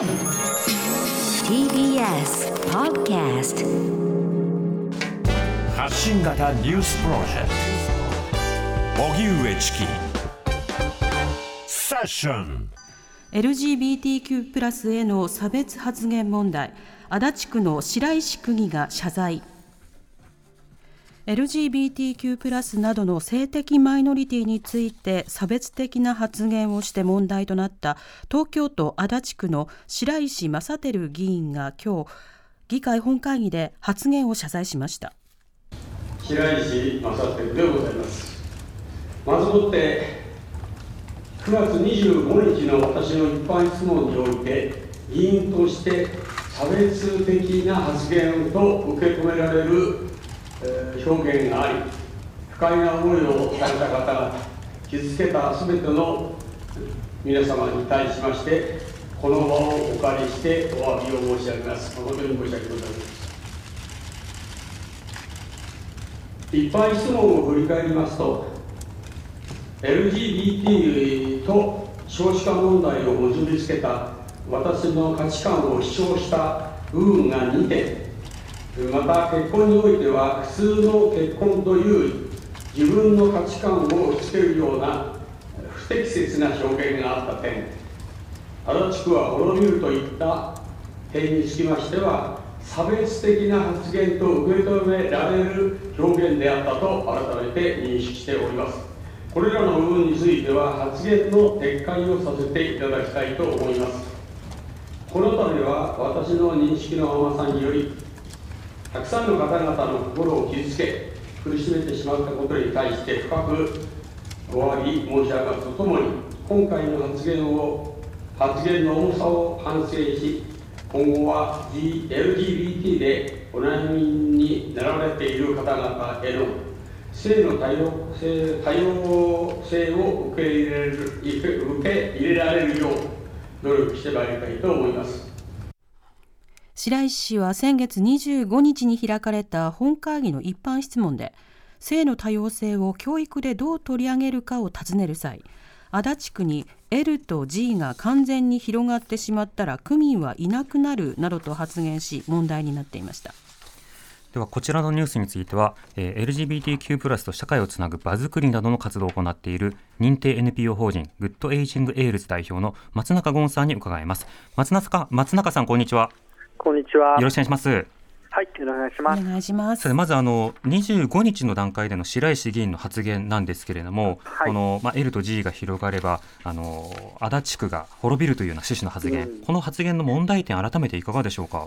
TBS Podcast 発信型ニュースプロジェクト。荻上チキ。セッション LGBTQ+ への差別発言問題。足立区の白石区議が謝罪 LGBTQ+ などの性的マイノリティについて差別的な発言をして問題となった東京都足立区の白石正輝議員が今日議会本会議で発言を謝罪しました。白石正輝でございます。まずもって9月25日の私の一般質問において議員として差別的な発言と受け止められる表現があり不快な思いをされた方々傷つけたすべての皆様に対しましてこの場をお借りしてお詫びを申し上げます誠に申し訳ございません一般質問を振り返りますと LGBT と少子化問題を結びつけた私の価値観を主張した部分が2点また結婚においては普通の結婚という自分の価値観を押し付けるような不適切な表現があった点。足立区は滅びるといった点につきましては差別的な発言と受け止められる表現であったと改めて認識しております。これらの部分については発言の撤回をさせていただきたいと思います。この度は私の認識の甘さによりたくさんの方々の心を傷つけ苦しめてしまったことに対して深くお詫び申し上げますとともに今回の発言を発言の重さを反省し今後は LGBT でお悩みになられている方々への性の多様性多様性を受け入れる受け入れられるよう努力してまいりたいと思います。白石氏は先月25日に開かれた本会議の一般質問で性の多様性を教育でどう取り上げるかを尋ねる際足立区に L と G が完全に広がってしまったら区民はいなくなるなどと発言し問題になっていました。ではこちらのニュースについては、え LGBTQ+ と社会をつなぐ場作りなどの活動を行っている認定 NPO 法人グッドエイジングエールズ代表の松中権さんに伺います。松中松中さんこんにちは。こんにちは。よろしくお願いします。はい、よろしくお願いしおます。願いします。まずあの25日の段階での白石議員の発言なんですけれども、はい。この、まあ、L と G が広がればあの足立区が滅びるというような趣旨の発言、うん。この発言の問題点改めていかがでしょうか？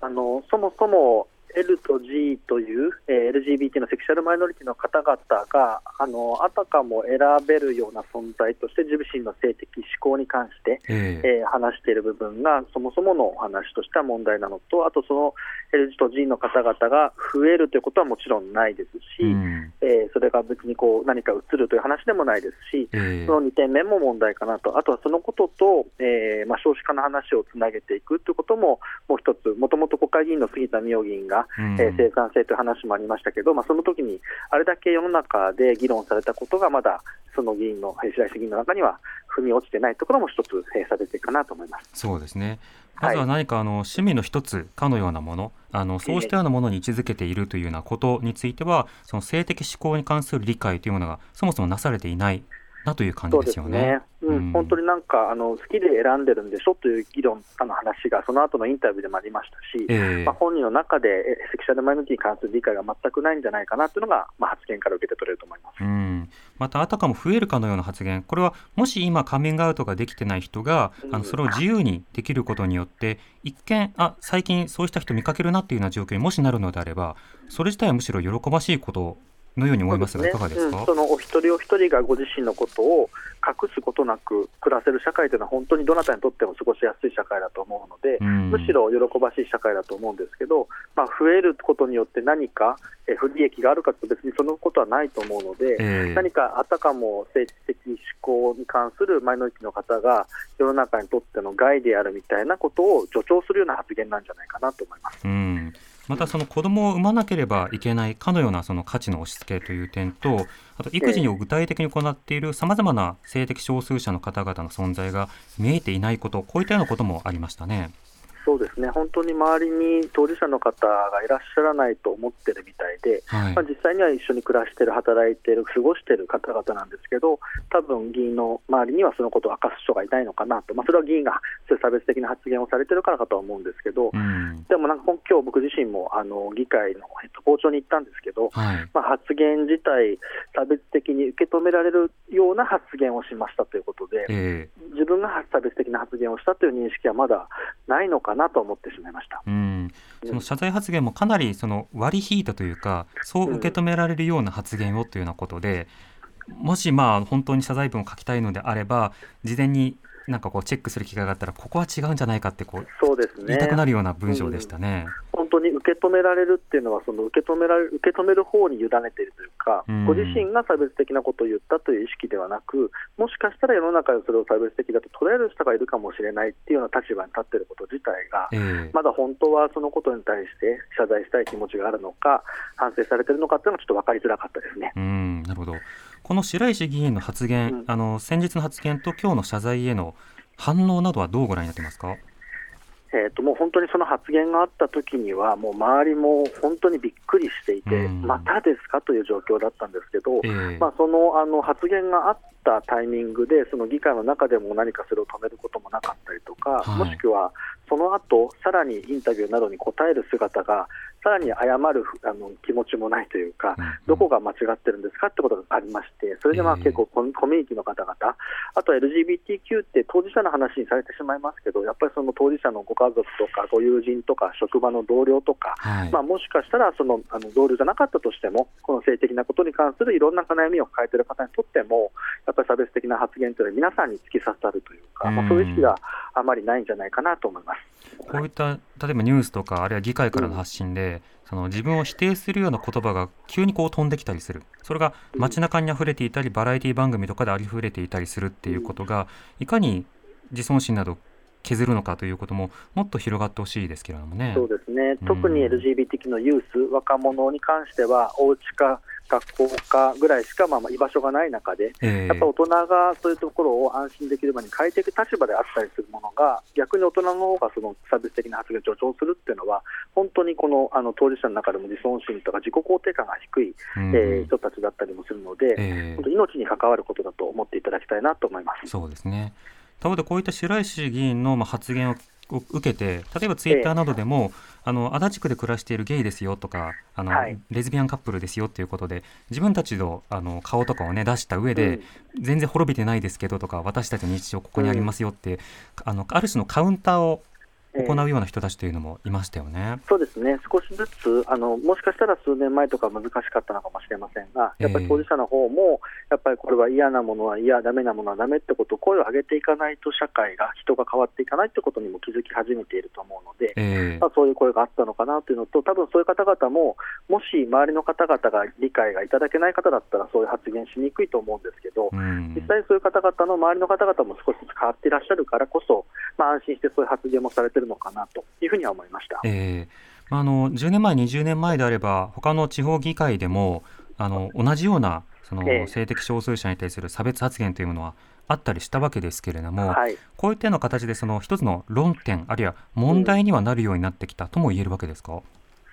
あの、そもそも L と G という、えー LGBT のセクシャルマイノリティの方々が、あの、あたかも選べるような存在として自身の性的指向に関して、ええ。えー話している部分がそもそものお話としては問題なのと、あとその L と G の方々が増えるということはもちろんないですし、うん。えーそれが別にこう何か移るという話でもないですし、ええ。その2点目も問題かなと、あとはそのことと、えーまあ、少子化の話をつなげていくということも、もう一つ、もともと国会議員の杉田水脈議員が、うん。えー生産性という話もありましたけど、まあ、その時にあれだけ世の中で議論されたことが、まだその議員の、えー白石議員の中には踏み落ちてないところも一つ、えー差別かなと思います。そうですね。はいまずは何かあの趣味の一つかのようなもの、あのそうしたようなものに位置づけているというようなことについては、その性的指向に関する理解というものがそもそもなされていないなという感じでよねですすね。。うん、うん本当になんかあの好きで選んでるんでしょという議論あの話がその後のインタビューでもありましたし、ええまあ、本人の中でえセクシャルマイノリティに関する理解が全くないんじゃないかなというのが、まあ、発言から受けて取れると思います。うん、またあたかも増えるかのような発言、これはもし今、カミングアウトができてない人が、あのそれを自由にできることによって、一見、あ最近そうした人見かけるなっていうような状況にもしなるのであれば、それ自体はむしろ喜ばしいことのように思いますが、いかがですか？うん、そのお一人お一人がご自身のことを隠すことなく暮らせる社会というのは本当にどなたにとっても過ごしやすい社会だと思うので、うん。むしろ喜ばしい社会だと思うんですけど、まあ、増えることによって何かえ不利益があるかと別にそのことはないと思うので、ええ。何かあたかも政治的思考に関するマイノリティの方が世の中にとっての害であるみたいなことを助長するような発言なんじゃないかなと思います。うんまたその子供を産まなければいけないかのようなその価値の押し付けという点とあと育児を具体的に行っているさまざまな性的少数者の方々の存在が見えていないことこういったようなこともありましたね。そうですね、本当に周りに当事者の方がいらっしゃらないと思ってるみたいで、はい、まあ、実際には一緒に暮らしている、働いている、過ごしている方々なんですけど、多分議員の周りにはそのことを明かす人がいないのかなと、まあ、それは議員が差別的な発言をされているからかとは思うんですけど、うん、でもなんか今日僕自身もあの議会の、えっと、校長に行ったんですけど、はい、まあ、発言自体、差別的に受け止められるような発言をしましたということで、えー、自分が差別的な発言をしたという認識はまだないのかななと思ってしまいました。うんその謝罪発言もかなりその割り引いたというか、そう受け止められるような発言をというようなことで、もしまあ本当に謝罪文を書きたいのであれば、事前になんかこうチェックする機会があったら、ここは違うんじゃないかってこうそうです、ね、言いたくなるような文章でしたね。うん。本当に受け止められるっていうのは、その受け止められる受け止める方に委ねているというか、うん、ご自身が差別的なことを言ったという意識ではなく、もしかしたら世の中でそれを差別的だと捉える人がいるかもしれないっていうような立場に立っていること自体が、えー、まだ本当はそのことに対して謝罪したい気持ちがあるのか、反省されているのかっていうのは、ちょっと分かりづらかったですね。うんなるほどこの白石議員の発言、うん、あの先日の発言と今日の謝罪への反応などはどうご覧になってますか？えーと、もう本当にその発言があった時には、もう周りも本当にびっくりしていて、またですか？という状況だったんですけど、えー、まあ、そのあの発言があったタイミングで、その議会の中でも何かそれを止めることもなかったりとか、はい、もしくはその後さらにインタビューなどに答える姿がさらに謝るあの気持ちもないというか、どこが間違ってるんですかってことがありまして、それでまあ結構コミュニティの方々、あと LGBTQ って当事者の話にされてしまいますけど、やっぱりその当事者のご家族とかご友人とか職場の同僚とか、はい、まあ、もしかしたらそのあの同僚じゃなかったとしても、この性的なことに関するいろんな悩みを抱えている方にとっても、やっぱり差別的な発言というのは皆さんに突き刺さるというか、まあ、そういう意識があまりないんじゃないかなと思います。こういった例えばニュースとかあるいは議会からの発信で、その自分を否定するような言葉が急にこう飛んできたりするそれが街中に溢れていたりバラエティ番組とかでありふれていたりするっていうことがいかに自尊心など削るのかということももっと広がってほしいですけれどもね。そうですね、特に LGBTQ のユース、若者に関しては、おうちか学校かぐらいしかまあ居場所がない中で、えー、やっぱ大人がそういうところを安心できる場に変えていく立場であったりするものが、逆に大人の方がその差別的な発言を助長するっていうのは、本当にこのあの当事者の中でも自尊心とか自己肯定感が低い、うん、えー、人たちだったりもするので、えー、本当命に関わることだと思っていただきたいなと思います。そうですね。他方でこういった白石議員の発言を受けて例えばツイッターなどでも、あの足立区で暮らしているゲイですよとかあの、はい、レズビアンカップルですよっていうことで自分たちのあの顔とかをね出した上で、うん、全然滅びてないですけどとか私たちの日常ここにありますよって、うん、あのある種のカウンターを行うような人たちというのもいましたよね、えー、そうですね、少しずつあの、もしかしたら数年前とか難しかったのかもしれませんが、やっぱり当事者の方も、やっぱりこれは嫌なものは嫌、だめなものはだめってことを声を上げていかないと、社会が、人が変わっていかないってことにも気づき始めていると思うので、えー、まあ、そういう声があったのかなというのと、多分そういう方々も、もし周りの方々が理解がいただけない方だったら、そういう発言しにくいと思うんですけど、うん、実際そういう方々の周りの方々も少しずつ変わっていらっしゃるからこそ、まあ、安心してそういう発言もされてるのかなというふうには思いました。えー、あの10年前、20年前であれば、他の地方議会でもあの同じようなその性的少数者に対する差別発言というものはあったりしたわけですけれども、はい、こういったような形でその一つの論点あるいは問題にはなるようになってきたとも言えるわけですか？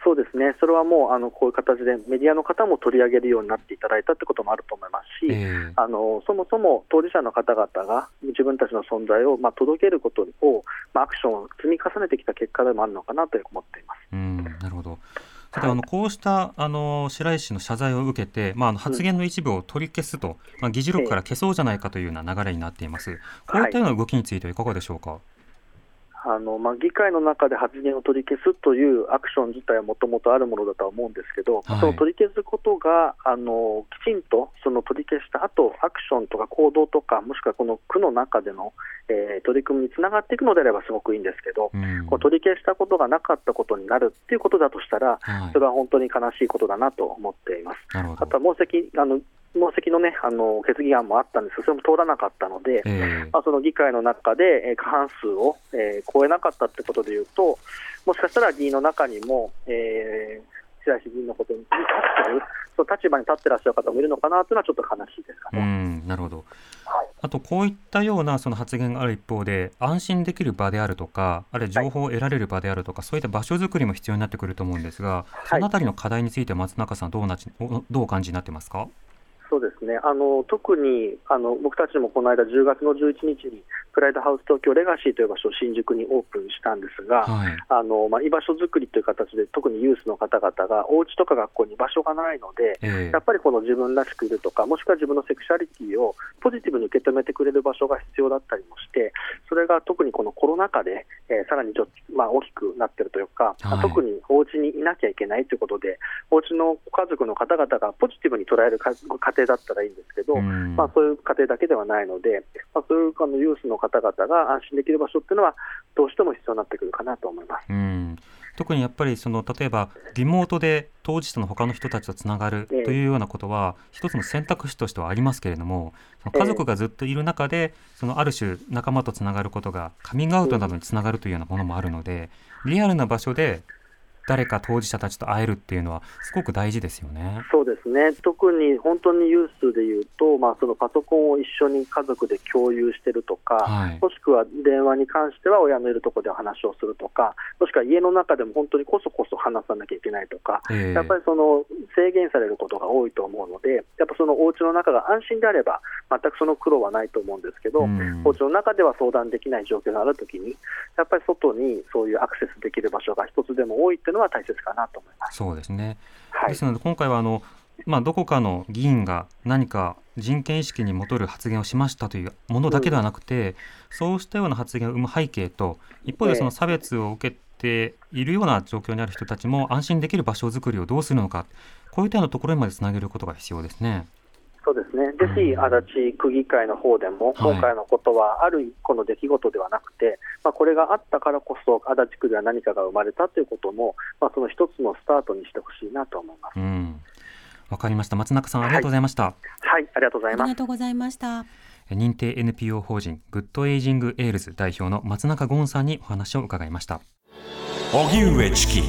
そうですね、それはもうあのこういう形でメディアの方も取り上げるようになっていただいたということもあると思いますし、えー、あのそもそも当事者の方々が自分たちの存在を、まあ、届けることを、まあ、アクションを積み重ねてきた結果でもあるのかなと思っています。うんなるほど。さてあのこうしたあの白石の謝罪を受けて、まあ、あの発言の一部を取り消すと、まあ、議事録から消そうじゃないかというような流れになっています。こういったような動きについてはいかがでしょうか？あのまあ、議会の中で発言を取り消すというアクション自体はもともとあるものだとは思うんですけど、はい、その取り消すことがあのきちんとその取り消した後アクションとか行動とか、もしくはこの区の中での、えー、取り組みにつながっていくのであればすごくいいんですけど、うん、この取り消したことがなかったことになるっていうことだとしたら、はい、それは本当に悲しいことだなと思っています。あとはもう席あの納席の,、ね、あの決議案もあったんです。が、それも通らなかったので、えーまあ、その議会の中で、えー過半数を、えー超えなかったってことでいうと、もしかしたら議員の中にも、えー白石議員のことに立ってる、その立場に立ってらっしゃる方もいるのかなというのは、ちょっと悲しいですかうね。んなるほど。はい。あとこういったようなその発言がある一方で安心できる場であるとかあるいは情報を得られる場であるとか、そういった場所づくりも必要になってくると思うんですが、そのあたりの課題について松中さんどうなどうお感じになってますか？そうですね。あの特にあの僕たちもこの間、10月の11日に、プライドハウス東京レガシーという場所を新宿にオープンしたんですが、はい。あのまあ、居場所づくりという形で、特にユースの方々が、お家とか学校に場所がないので、ええ。やっぱりこの自分らしくいるとか、もしくは自分のセクシャリティをポジティブに受け止めてくれる場所が必要だったりもして、それが特にこのコロナ禍で、えーさらにちょっと、まあ、大きくなってるというか、はい。特にお家にいなきゃいけないということで、お家のご家族の方々がポジティブに捉えるか家庭だったらいいんですけど、うん。まあ、そういう家庭だけではないので、まあ、そういうあのユースの方々が安心できる場所っていうのは、どうしても必要になってくるかなと思います。うん。特にやっぱりその例えばリモートで当事者の他の人たちとつながるとえ。えいうようなことは一つの選択肢としてはありますけれどもその家族がずっといる中でそのある種仲間とつながることがカミングアウトなどにつながるというようなものもあるのでリアルな場所で誰か当事者たちと会えるっていうのはすごく大事ですよね。そうですね、特に本当にユースでいうと、まあ、そのパソコンを一緒に家族で共有してるとか、はい。もしくは電話に関しては親のいるところで話をするとか、もしくは家の中でも本当にこそこそ話さなきゃいけないとか、ええ。やっぱりその制限されることが多いと思うので、やっぱそのお家の中が安心であれば、全くその苦労はないと思うんですけど、うん。お家の中では相談できない状況があるときに、やっぱり外にそういうアクセスできる場所が一つでも多いっていうのは大切かなと思います。そうですねはいですので今回はあの、まあ、どこかの議員が何か人権意識に基る発言をしましたというものだけではなくて、そうしたような発言を生む背景と一方でええその差別を受けているような状況にある人たちも安心できる場所づくりをどうするのかこういったようなところにまでつなげることが必要ですね。そうですね、ぜひ足立区議会の方でも、はい。今回のことはある一個の出来事ではなくて、まあ、これがあったからこそ、足立区では何かが生まれたということも、まあ、その一つのスタートにしてほしいなと思います。うん。わかりました。松中さんありがとうございました、はい、ありがとうございます。ありが。とうございました。認定 NPO 法人グッドエイジングエールズ代表の松中権さんにお話を伺いました。荻上チキ